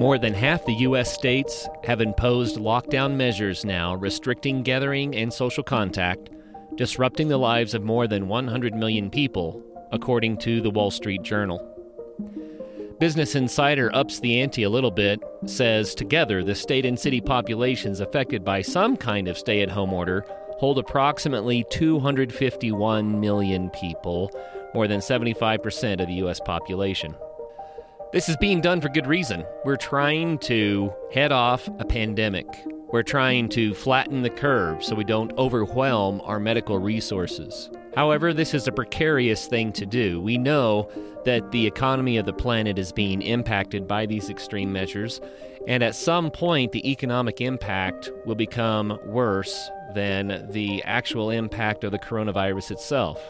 More than half the U.S. states have imposed lockdown measures now, restricting gathering and social contact, disrupting the lives of more than 100 million people, according to the Wall Street Journal. Business Insider ups the ante a little bit, says together the state and city populations affected by some kind of stay at home order hold approximately 251 million people, more than 75% of the U.S. population. This is being done for good reason. We're trying to head off a pandemic. We're trying to flatten the curve so we don't overwhelm our medical resources. However, this is a precarious thing to do. We know that the economy of the planet is being impacted by these extreme measures, and at some point, the economic impact will become worse than the actual impact of the coronavirus itself.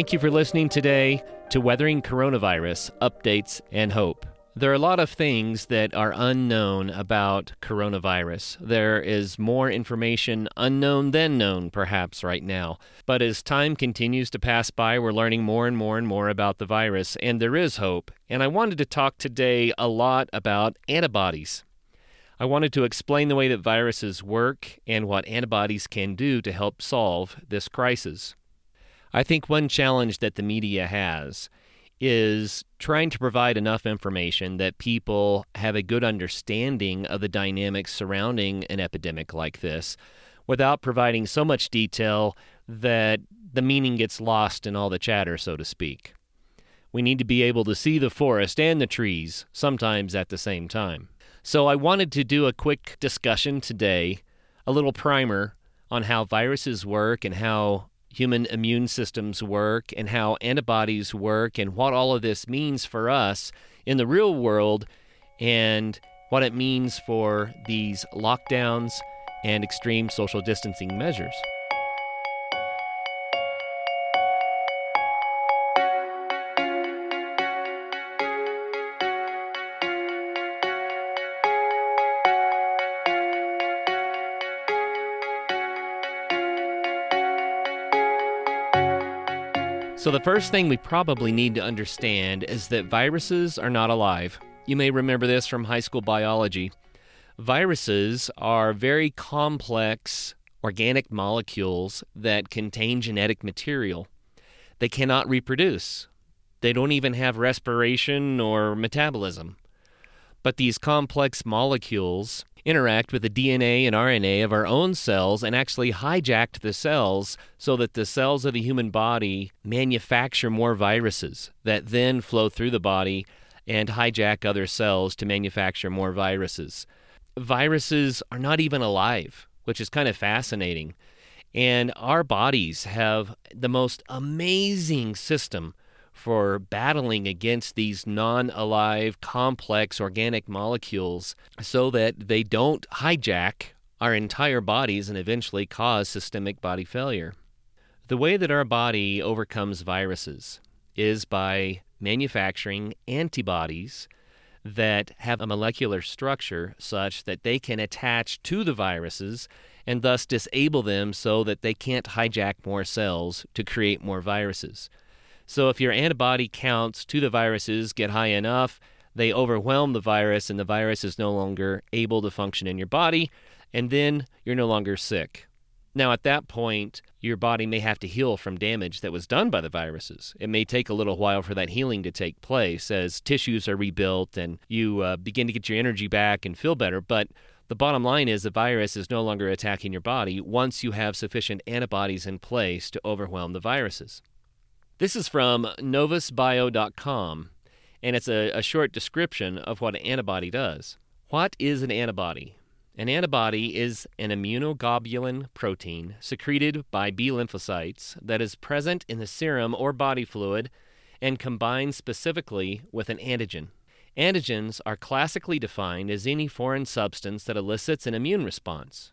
Thank you for listening today to Weathering Coronavirus Updates and Hope. There are a lot of things that are unknown about coronavirus. There is more information unknown than known, perhaps, right now. But as time continues to pass by, we're learning more and more and more about the virus, and there is hope. And I wanted to talk today a lot about antibodies. I wanted to explain the way that viruses work and what antibodies can do to help solve this crisis. I think one challenge that the media has is trying to provide enough information that people have a good understanding of the dynamics surrounding an epidemic like this without providing so much detail that the meaning gets lost in all the chatter, so to speak. We need to be able to see the forest and the trees, sometimes at the same time. So I wanted to do a quick discussion today, a little primer on how viruses work and how human immune systems work and how antibodies work and what all of this means for us in the real world and what it means for these lockdowns and extreme social distancing measures. So, the first thing we probably need to understand is that viruses are not alive. You may remember this from high school biology. Viruses are very complex organic molecules that contain genetic material. They cannot reproduce, they don't even have respiration or metabolism. But these complex molecules interact with the DNA and RNA of our own cells and actually hijacked the cells so that the cells of the human body manufacture more viruses that then flow through the body and hijack other cells to manufacture more viruses. Viruses are not even alive, which is kind of fascinating. And our bodies have the most amazing system for battling against these non alive, complex organic molecules so that they don't hijack our entire bodies and eventually cause systemic body failure. The way that our body overcomes viruses is by manufacturing antibodies that have a molecular structure such that they can attach to the viruses and thus disable them so that they can't hijack more cells to create more viruses. So if your antibody counts to the viruses get high enough, they overwhelm the virus and the virus is no longer able to function in your body, and then you're no longer sick. Now, at that point, your body may have to heal from damage that was done by the viruses. It may take a little while for that healing to take place as tissues are rebuilt and you uh, begin to get your energy back and feel better. But the bottom line is the virus is no longer attacking your body once you have sufficient antibodies in place to overwhelm the viruses. This is from novusbio.com, and it's a, a short description of what an antibody does. What is an antibody? An antibody is an immunoglobulin protein secreted by B lymphocytes that is present in the serum or body fluid and combines specifically with an antigen. Antigens are classically defined as any foreign substance that elicits an immune response.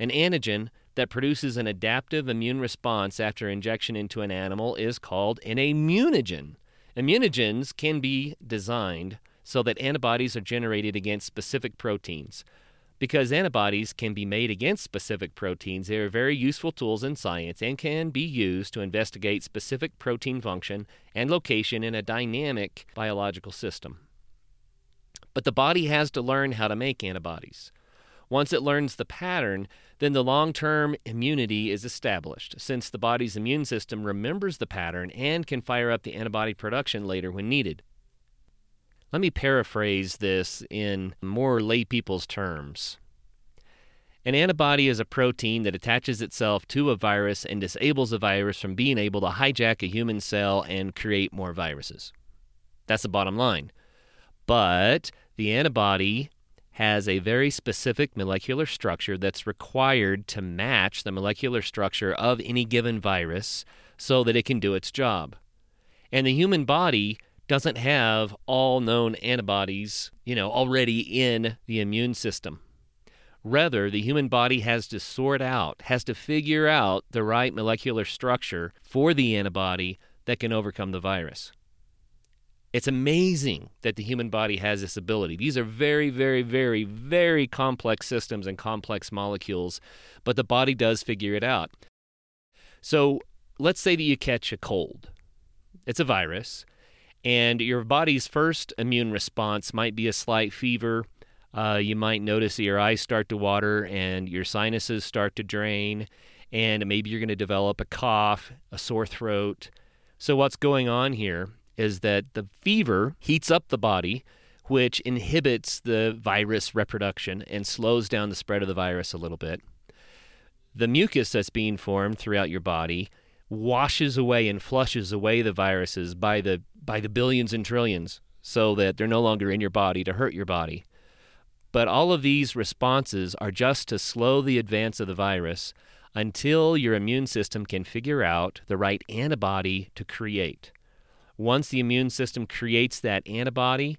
An antigen that produces an adaptive immune response after injection into an animal is called an immunogen. Immunogens can be designed so that antibodies are generated against specific proteins. Because antibodies can be made against specific proteins, they are very useful tools in science and can be used to investigate specific protein function and location in a dynamic biological system. But the body has to learn how to make antibodies. Once it learns the pattern, then the long term immunity is established, since the body's immune system remembers the pattern and can fire up the antibody production later when needed. Let me paraphrase this in more laypeople's terms. An antibody is a protein that attaches itself to a virus and disables a virus from being able to hijack a human cell and create more viruses. That's the bottom line. But the antibody has a very specific molecular structure that's required to match the molecular structure of any given virus so that it can do its job. And the human body doesn't have all known antibodies, you know, already in the immune system. Rather, the human body has to sort out, has to figure out the right molecular structure for the antibody that can overcome the virus. It's amazing that the human body has this ability. These are very, very, very, very complex systems and complex molecules, but the body does figure it out. So let's say that you catch a cold, it's a virus, and your body's first immune response might be a slight fever. Uh, you might notice that your eyes start to water and your sinuses start to drain, and maybe you're going to develop a cough, a sore throat. So, what's going on here is that the fever heats up the body, which inhibits the virus reproduction and slows down the spread of the virus a little bit. The mucus that's being formed throughout your body washes away and flushes away the viruses by the by the billions and trillions so that they're no longer in your body to hurt your body. But all of these responses are just to slow the advance of the virus until your immune system can figure out the right antibody to create. Once the immune system creates that antibody,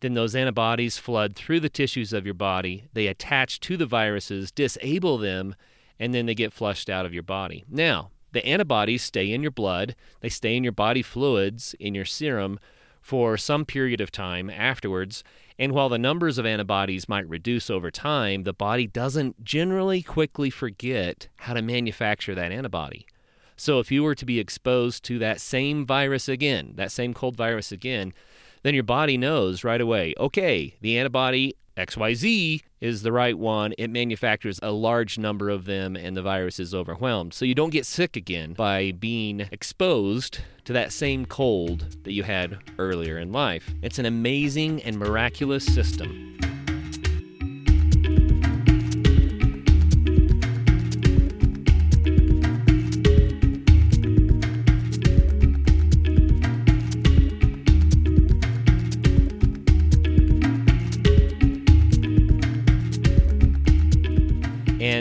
then those antibodies flood through the tissues of your body. They attach to the viruses, disable them, and then they get flushed out of your body. Now, the antibodies stay in your blood, they stay in your body fluids, in your serum, for some period of time afterwards. And while the numbers of antibodies might reduce over time, the body doesn't generally quickly forget how to manufacture that antibody. So if you were to be exposed to that same virus again, that same cold virus again, then your body knows right away, okay, the antibody XYZ is the right one. It manufactures a large number of them and the virus is overwhelmed. So you don't get sick again by being exposed to that same cold that you had earlier in life. It's an amazing and miraculous system.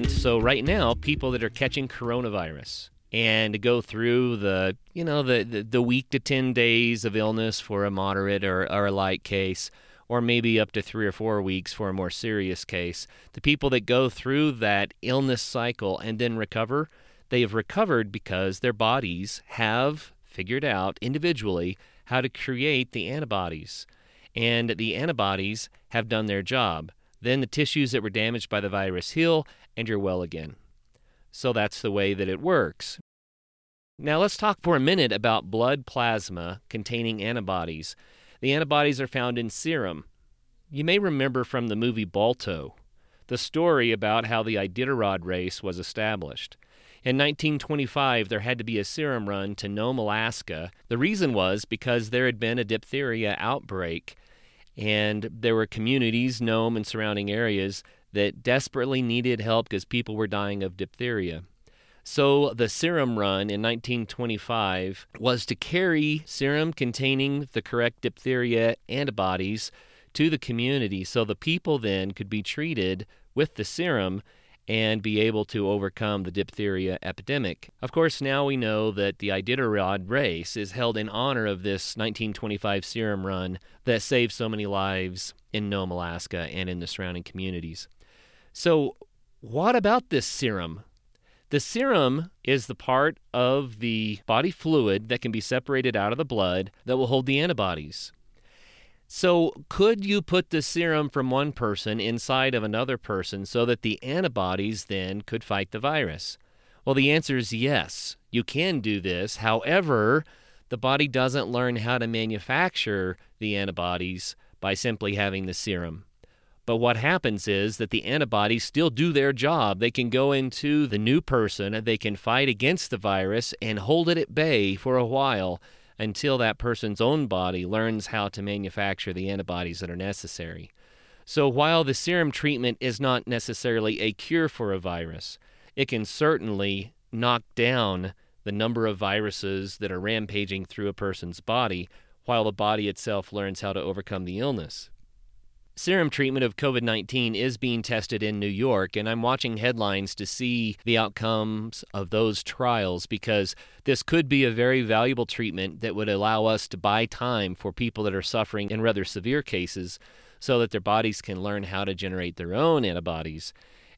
So right now, people that are catching coronavirus and go through the you know the, the, the week to 10 days of illness for a moderate or, or a light case or maybe up to three or four weeks for a more serious case the people that go through that illness cycle and then recover they have recovered because their bodies have figured out individually how to create the antibodies. And the antibodies have done their job. Then the tissues that were damaged by the virus heal and you're well again. So that's the way that it works. Now let's talk for a minute about blood plasma containing antibodies. The antibodies are found in serum. You may remember from the movie Balto the story about how the Iditarod race was established. In 1925, there had to be a serum run to Nome, Alaska. The reason was because there had been a diphtheria outbreak, and there were communities, Nome and surrounding areas, that desperately needed help because people were dying of diphtheria. So the serum run in 1925 was to carry serum containing the correct diphtheria antibodies to the community so the people then could be treated with the serum and be able to overcome the diphtheria epidemic. Of course, now we know that the Iditarod race is held in honor of this 1925 serum run that saved so many lives in Nome, Alaska, and in the surrounding communities. So, what about this serum? The serum is the part of the body fluid that can be separated out of the blood that will hold the antibodies. So, could you put the serum from one person inside of another person so that the antibodies then could fight the virus? Well, the answer is yes. You can do this. However, the body doesn't learn how to manufacture the antibodies by simply having the serum. But what happens is that the antibodies still do their job. They can go into the new person, they can fight against the virus and hold it at bay for a while until that person's own body learns how to manufacture the antibodies that are necessary. So, while the serum treatment is not necessarily a cure for a virus, it can certainly knock down the number of viruses that are rampaging through a person's body while the body itself learns how to overcome the illness. Serum treatment of COVID 19 is being tested in New York, and I'm watching headlines to see the outcomes of those trials because this could be a very valuable treatment that would allow us to buy time for people that are suffering in rather severe cases so that their bodies can learn how to generate their own antibodies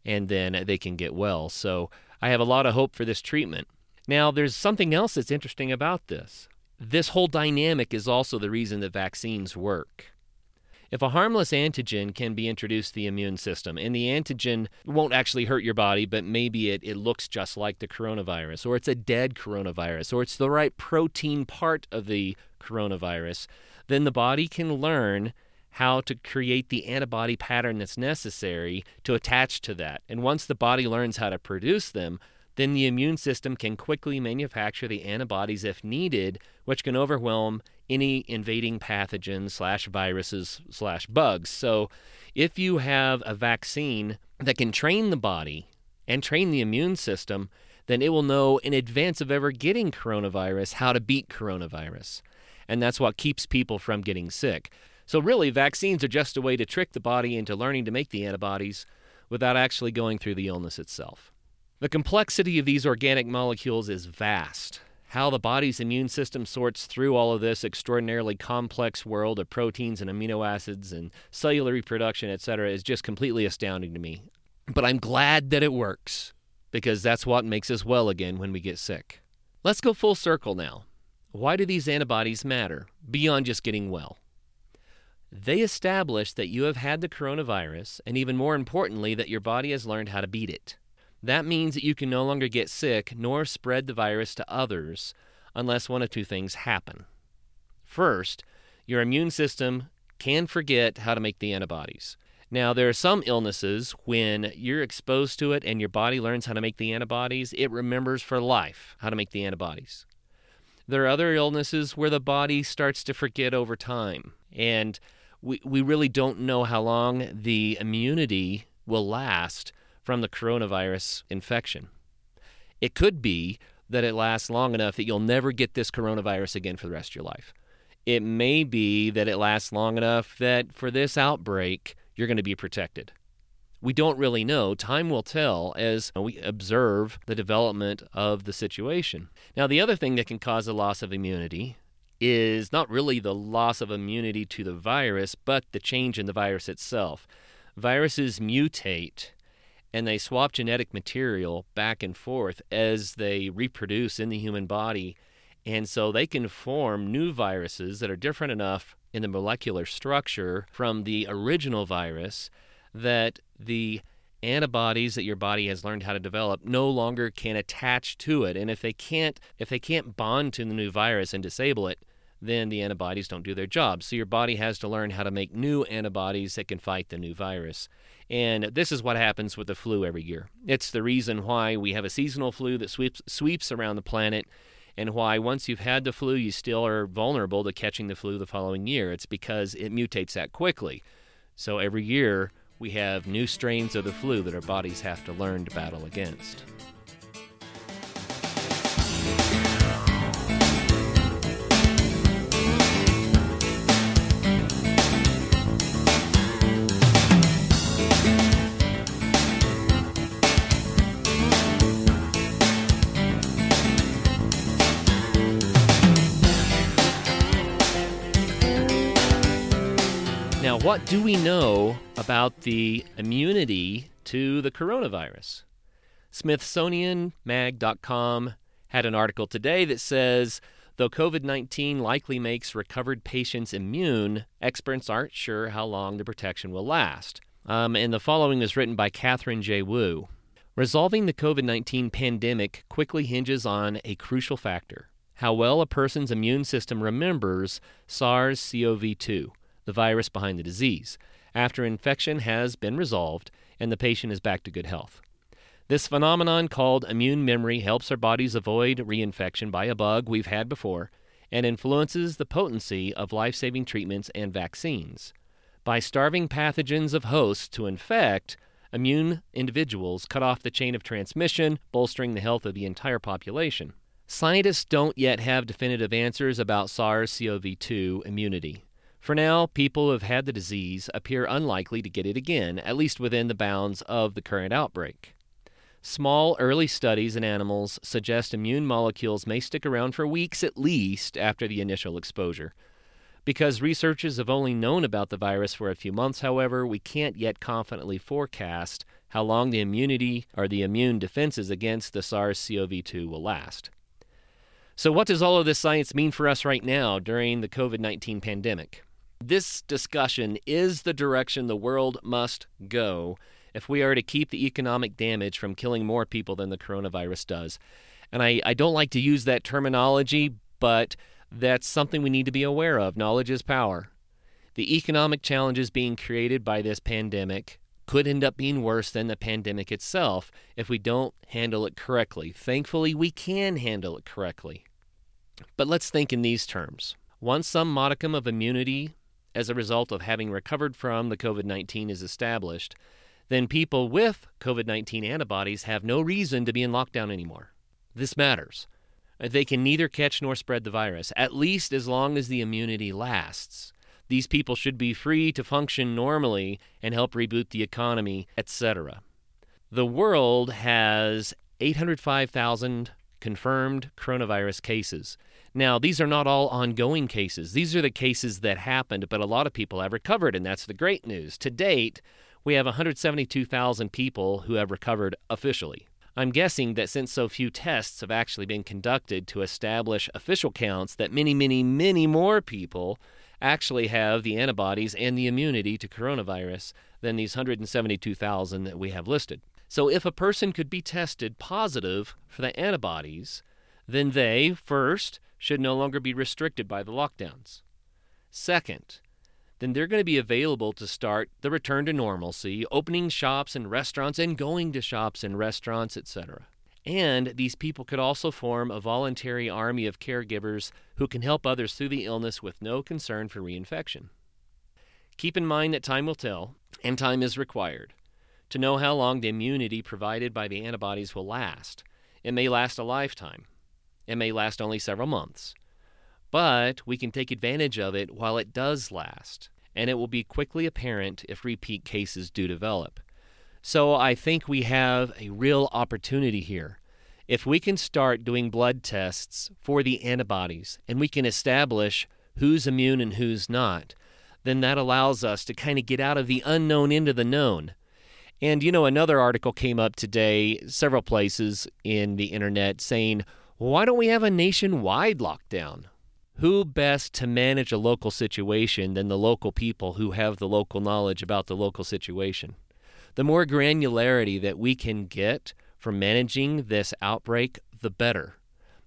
and then they can get well. So I have a lot of hope for this treatment. Now, there's something else that's interesting about this. This whole dynamic is also the reason that vaccines work. If a harmless antigen can be introduced to the immune system, and the antigen won't actually hurt your body, but maybe it, it looks just like the coronavirus, or it's a dead coronavirus, or it's the right protein part of the coronavirus, then the body can learn how to create the antibody pattern that's necessary to attach to that. And once the body learns how to produce them, then the immune system can quickly manufacture the antibodies if needed, which can overwhelm any invading pathogens slash viruses slash bugs. So if you have a vaccine that can train the body and train the immune system, then it will know in advance of ever getting coronavirus how to beat coronavirus. And that's what keeps people from getting sick. So, really, vaccines are just a way to trick the body into learning to make the antibodies without actually going through the illness itself. The complexity of these organic molecules is vast. How the body's immune system sorts through all of this extraordinarily complex world of proteins and amino acids and cellular reproduction, etc., is just completely astounding to me. But I'm glad that it works because that's what makes us well again when we get sick. Let's go full circle now. Why do these antibodies matter beyond just getting well? They establish that you have had the coronavirus, and even more importantly, that your body has learned how to beat it. That means that you can no longer get sick nor spread the virus to others unless one of two things happen. First, your immune system can forget how to make the antibodies. Now, there are some illnesses when you're exposed to it and your body learns how to make the antibodies, it remembers for life how to make the antibodies. There are other illnesses where the body starts to forget over time, and we, we really don't know how long the immunity will last from the coronavirus infection. It could be that it lasts long enough that you'll never get this coronavirus again for the rest of your life. It may be that it lasts long enough that for this outbreak, you're going to be protected. We don't really know. Time will tell as we observe the development of the situation. Now, the other thing that can cause a loss of immunity is not really the loss of immunity to the virus, but the change in the virus itself. Viruses mutate and they swap genetic material back and forth as they reproduce in the human body. And so they can form new viruses that are different enough in the molecular structure from the original virus that the antibodies that your body has learned how to develop no longer can attach to it and if they can't if they can't bond to the new virus and disable it then the antibodies don't do their job so your body has to learn how to make new antibodies that can fight the new virus and this is what happens with the flu every year. It's the reason why we have a seasonal flu that sweeps sweeps around the planet and why once you've had the flu you still are vulnerable to catching the flu the following year. It's because it mutates that quickly. So every year we have new strains of the flu that our bodies have to learn to battle against. What do we know about the immunity to the coronavirus? SmithsonianMag.com had an article today that says though COVID 19 likely makes recovered patients immune, experts aren't sure how long the protection will last. Um, and the following is written by Katherine J. Wu. Resolving the COVID 19 pandemic quickly hinges on a crucial factor how well a person's immune system remembers SARS CoV 2, the virus behind the disease, after infection has been resolved and the patient is back to good health. This phenomenon called immune memory helps our bodies avoid reinfection by a bug we've had before and influences the potency of life saving treatments and vaccines. By starving pathogens of hosts to infect, immune individuals cut off the chain of transmission, bolstering the health of the entire population. Scientists don't yet have definitive answers about SARS CoV 2 immunity. For now, people who have had the disease appear unlikely to get it again, at least within the bounds of the current outbreak. Small early studies in animals suggest immune molecules may stick around for weeks at least after the initial exposure. Because researchers have only known about the virus for a few months, however, we can't yet confidently forecast how long the immunity or the immune defenses against the SARS CoV 2 will last. So, what does all of this science mean for us right now during the COVID 19 pandemic? This discussion is the direction the world must go if we are to keep the economic damage from killing more people than the coronavirus does. And I, I don't like to use that terminology, but that's something we need to be aware of. Knowledge is power. The economic challenges being created by this pandemic could end up being worse than the pandemic itself if we don't handle it correctly. Thankfully, we can handle it correctly. But let's think in these terms. Once some modicum of immunity as a result of having recovered from the COVID 19 is established, then people with COVID 19 antibodies have no reason to be in lockdown anymore. This matters. Uh, they can neither catch nor spread the virus, at least as long as the immunity lasts. These people should be free to function normally and help reboot the economy, etc. The world has 805,000 confirmed coronavirus cases. Now, these are not all ongoing cases. These are the cases that happened, but a lot of people have recovered, and that's the great news. To date, we have 172,000 people who have recovered officially. I'm guessing that since so few tests have actually been conducted to establish official counts, that many, many, many more people actually have the antibodies and the immunity to coronavirus than these 172,000 that we have listed. So, if a person could be tested positive for the antibodies, then they, first, should no longer be restricted by the lockdowns. Second, then they're going to be available to start the return to normalcy, opening shops and restaurants and going to shops and restaurants, etc. And these people could also form a voluntary army of caregivers who can help others through the illness with no concern for reinfection. Keep in mind that time will tell, and time is required, to know how long the immunity provided by the antibodies will last. It may last a lifetime, it may last only several months, but we can take advantage of it while it does last and it will be quickly apparent if repeat cases do develop. So I think we have a real opportunity here. If we can start doing blood tests for the antibodies and we can establish who's immune and who's not, then that allows us to kind of get out of the unknown into the known. And you know, another article came up today, several places in the internet, saying, why don't we have a nationwide lockdown? who best to manage a local situation than the local people who have the local knowledge about the local situation? The more granularity that we can get from managing this outbreak, the better.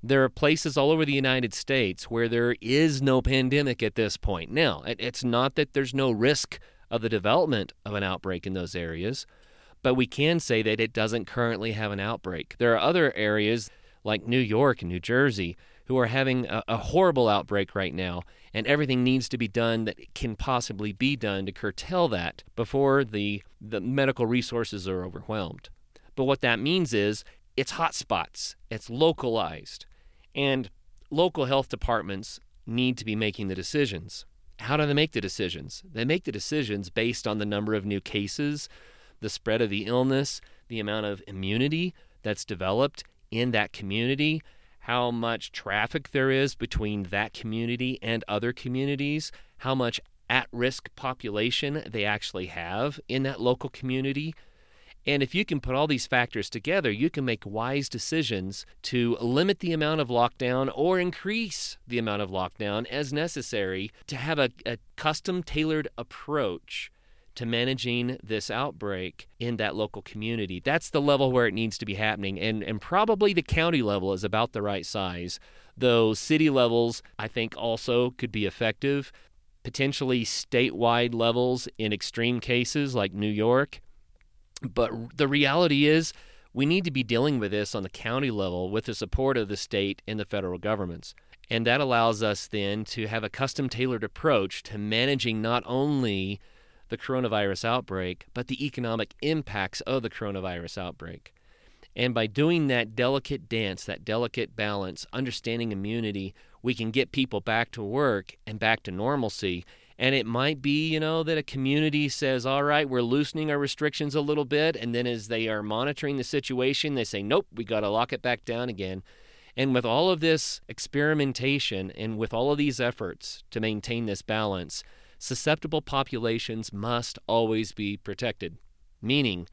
There are places all over the United States where there is no pandemic at this point. Now, it's not that there's no risk of the development of an outbreak in those areas, but we can say that it doesn't currently have an outbreak. There are other areas like New York and New Jersey who are having a, a horrible outbreak right now, and everything needs to be done that can possibly be done to curtail that before the, the medical resources are overwhelmed. But what that means is it's hotspots, it's localized, and local health departments need to be making the decisions. How do they make the decisions? They make the decisions based on the number of new cases, the spread of the illness, the amount of immunity that's developed in that community, how much traffic there is between that community and other communities, how much at risk population they actually have in that local community. And if you can put all these factors together, you can make wise decisions to limit the amount of lockdown or increase the amount of lockdown as necessary to have a, a custom tailored approach to managing this outbreak in that local community. That's the level where it needs to be happening. And, and probably the county level is about the right size, though city levels, I think, also could be effective. Potentially statewide levels in extreme cases like New York. But the reality is, we need to be dealing with this on the county level with the support of the state and the federal governments. And that allows us then to have a custom tailored approach to managing not only the coronavirus outbreak, but the economic impacts of the coronavirus outbreak. And by doing that delicate dance, that delicate balance, understanding immunity, we can get people back to work and back to normalcy. And it might be, you know, that a community says, all right, we're loosening our restrictions a little bit. And then as they are monitoring the situation, they say, nope, we got to lock it back down again. And with all of this experimentation and with all of these efforts to maintain this balance, susceptible populations must always be protected. Meaning,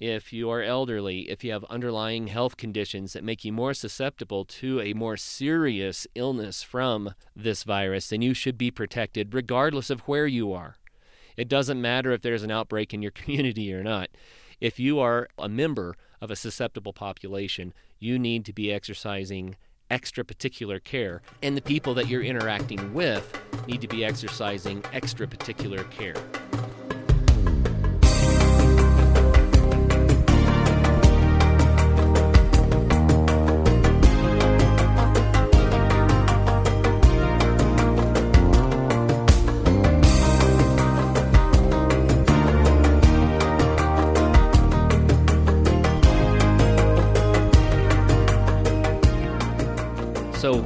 if you are elderly, if you have underlying health conditions that make you more susceptible to a more serious illness from this virus, then you should be protected regardless of where you are. It doesn't matter if there's an outbreak in your community or not. If you are a member of a susceptible population, you need to be exercising extra particular care, and the people that you're interacting with need to be exercising extra particular care.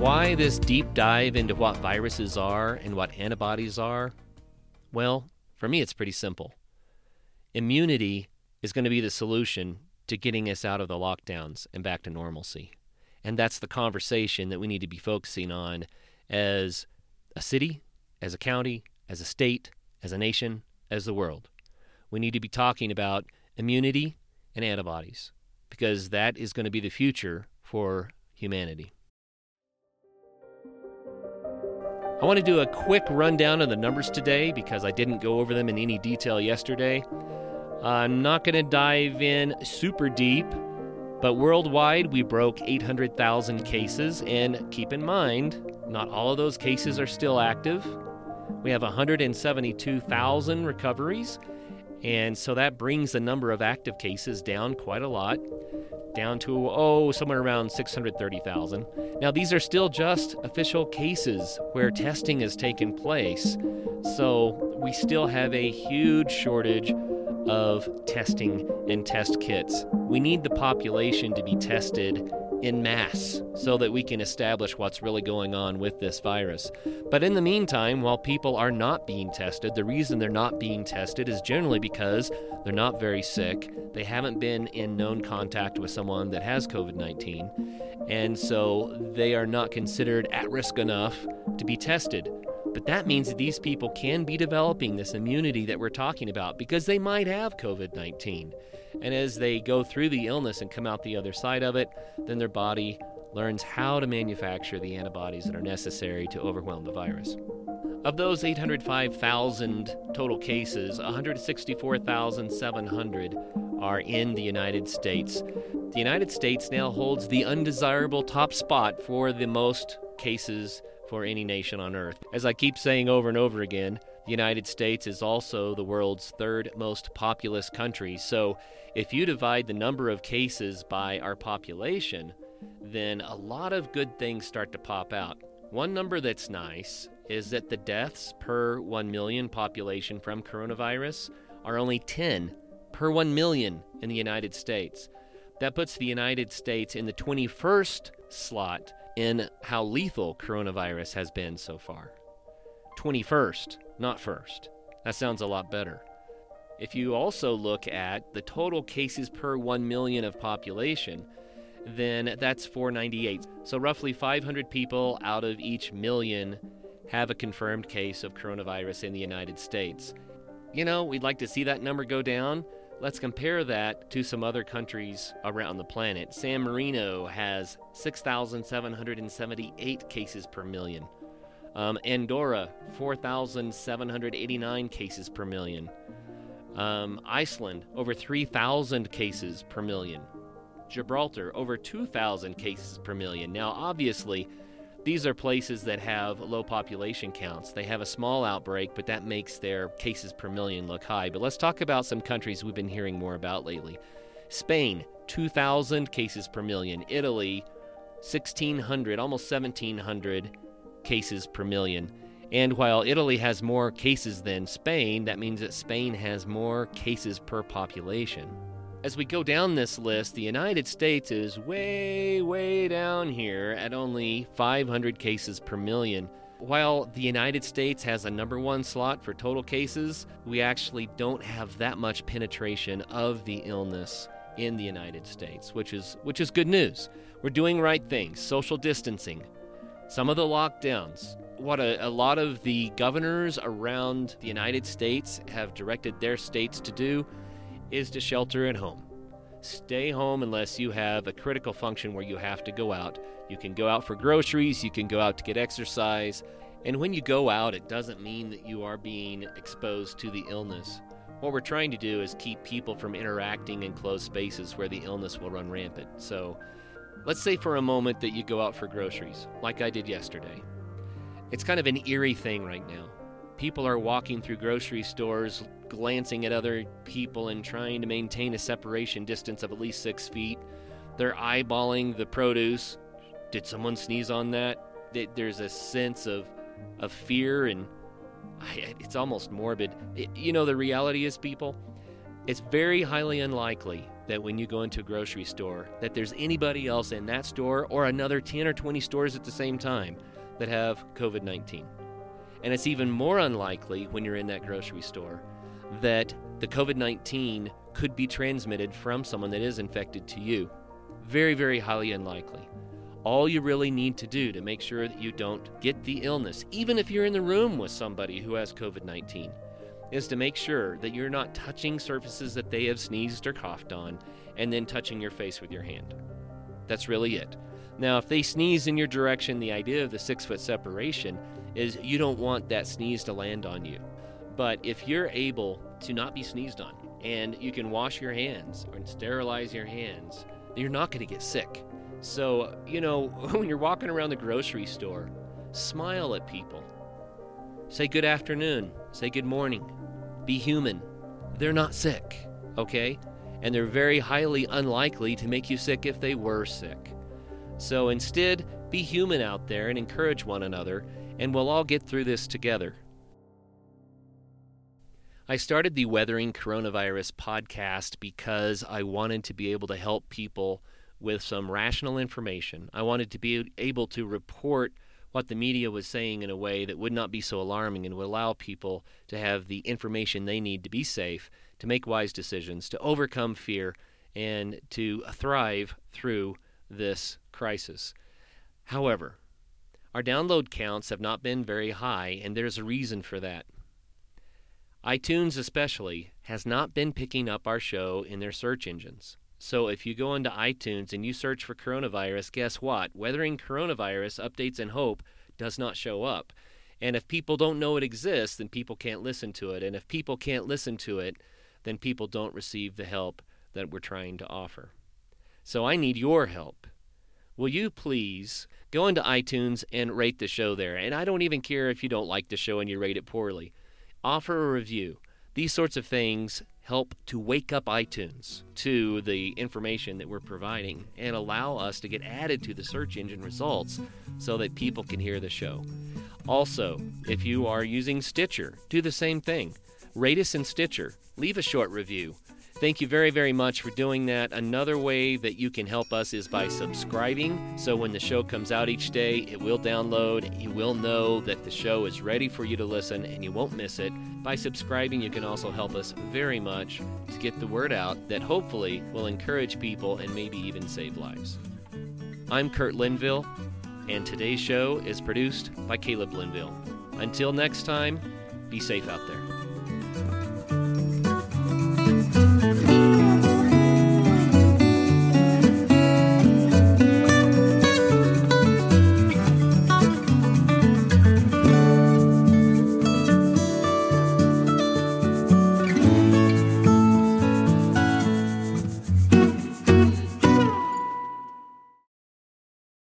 Why this deep dive into what viruses are and what antibodies are? Well, for me, it's pretty simple. Immunity is going to be the solution to getting us out of the lockdowns and back to normalcy. And that's the conversation that we need to be focusing on as a city, as a county, as a state, as a nation, as the world. We need to be talking about immunity and antibodies because that is going to be the future for humanity. I want to do a quick rundown of the numbers today because I didn't go over them in any detail yesterday. I'm not going to dive in super deep, but worldwide we broke 800,000 cases, and keep in mind, not all of those cases are still active. We have 172,000 recoveries, and so that brings the number of active cases down quite a lot down to, oh, somewhere around 630,000. Now, these are still just official cases where testing has taken place. So, we still have a huge shortage of testing and test kits. We need the population to be tested in mass so that we can establish what's really going on with this virus. But in the meantime, while people are not being tested, the reason they're not being tested is generally because they're not very sick, they haven't been in known contact with someone that has COVID 19, and so they are not considered at risk enough to be tested. But that means that these people can be developing this immunity that we're talking about because they might have COVID 19. And as they go through the illness and come out the other side of it, then their body learns how to manufacture the antibodies that are necessary to overwhelm the virus. Of those 805,000 total cases, 164,700 are in the United States. The United States now holds the undesirable top spot for the most cases for any nation on earth. As I keep saying over and over again, the United States is also the world's third most populous country. So if you divide the number of cases by our population, then a lot of good things start to pop out. One number that's nice is that the deaths per 1 million population from coronavirus are only 10 per 1 million in the United States. That puts the United States in the 21st slot in how lethal coronavirus has been so far. 21st, not first. That sounds a lot better. If you also look at the total cases per 1 million of population, then that's 498. So roughly 500 people out of each million have a confirmed case of coronavirus in the United States. You know, we'd like to see that number go down. Let's compare that to some other countries around the planet. San Marino has 6,778 cases per million. Um, Andorra, 4,789 cases per million. Um, Iceland, over 3,000 cases per million. Gibraltar, over 2,000 cases per million. Now, obviously, these are places that have low population counts. They have a small outbreak, but that makes their cases per million look high. But let's talk about some countries we've been hearing more about lately. Spain, 2,000 cases per million. Italy, 1,600, almost 1,700 cases per million. And while Italy has more cases than Spain, that means that Spain has more cases per population. As we go down this list, the United States is way, way down here at only 500 cases per million. While the United States has a number one slot for total cases, we actually don't have that much penetration of the illness in the United States, which is which is good news. We're doing right things, social distancing, some of the lockdowns. What a, a, lot of the governors around the United States have directed their states to do is to shelter at home. Stay home unless you have a critical function where you have to go out. You can go out for groceries, you can go out to get exercise, and when you go out, it doesn't mean that you are being exposed to the illness. What we're trying to do is keep people from interacting in closed spaces where the illness will run rampant. So, Let's say for a moment that you go out for groceries, like I did yesterday. It's kind of an eerie thing right now. People are walking through grocery stores, glancing at other people and trying to maintain a separation distance of at least six feet. They're eyeballing the produce. Did someone sneeze on that? There's a sense of, of fear and it's almost morbid. You know, the reality is, people, it's very highly unlikely that when you go into a grocery store that there's anybody else in that store or another 10 or 20 stores at the same time that have COVID-19. And it's even more unlikely when you're in that grocery store that the COVID-19 could be transmitted from someone that is infected to you. Very, very highly unlikely. All you really need to do to make sure that you don't get the illness, even if you're in the room with somebody who has COVID 19, is to make sure that you're not touching surfaces that they have sneezed or coughed on and then touching your face with your hand. That's really it. Now, if they sneeze in your direction, the idea of the six foot separation is you don't want that sneeze to land on you. But if you're able to not be sneezed on and you can wash your hands and sterilize your hands, you're not going to get sick. So, you know, when you're walking around the grocery store, smile at people. Say good afternoon. Say good morning be human. They're not sick, okay? And they're very highly unlikely to make you sick if they were sick. So instead, be human out there and encourage one another, and we'll all get through this together. I started the Weathering Coronavirus podcast because I wanted to be able to help people with some rational information. I wanted to be able to report what the media was saying in a way that would not be so alarming and would allow people to have the information they need to be safe, to make wise decisions, to overcome fear, and to thrive through this crisis. However, our download counts have not been very high, and there's a reason for that. iTunes, especially, has not been picking up our show in their search engines. So if you go into iTunes and you search for coronavirus, guess what? Weathering coronavirus updates and hope does not show up. And if people don't know it exists, then people can't listen to it. And if people can't listen to it, then people don't receive the help that we're trying to offer. So I need your help. Will you please go into iTunes and rate the show there? And I don't even care if you don't like the show and you rate it poorly. Offer a review. These sorts of things help to wake up iTunes to the information that we're providing and allow us to get added to the search engine results so that people can hear the show. Also, if you are using Stitcher, do the same thing. Rate us in Stitcher, leave a short review. Thank you very, very much for doing that. Another way that you can help us is by subscribing. So when the show comes out each day, it will download. You will know that the show is ready for you to listen and you won't miss it. By subscribing, you can also help us very much to get the word out that hopefully will encourage people and maybe even save lives. I'm Kurt Linville, and today's show is produced by Caleb Linville. Until next time, be safe out there.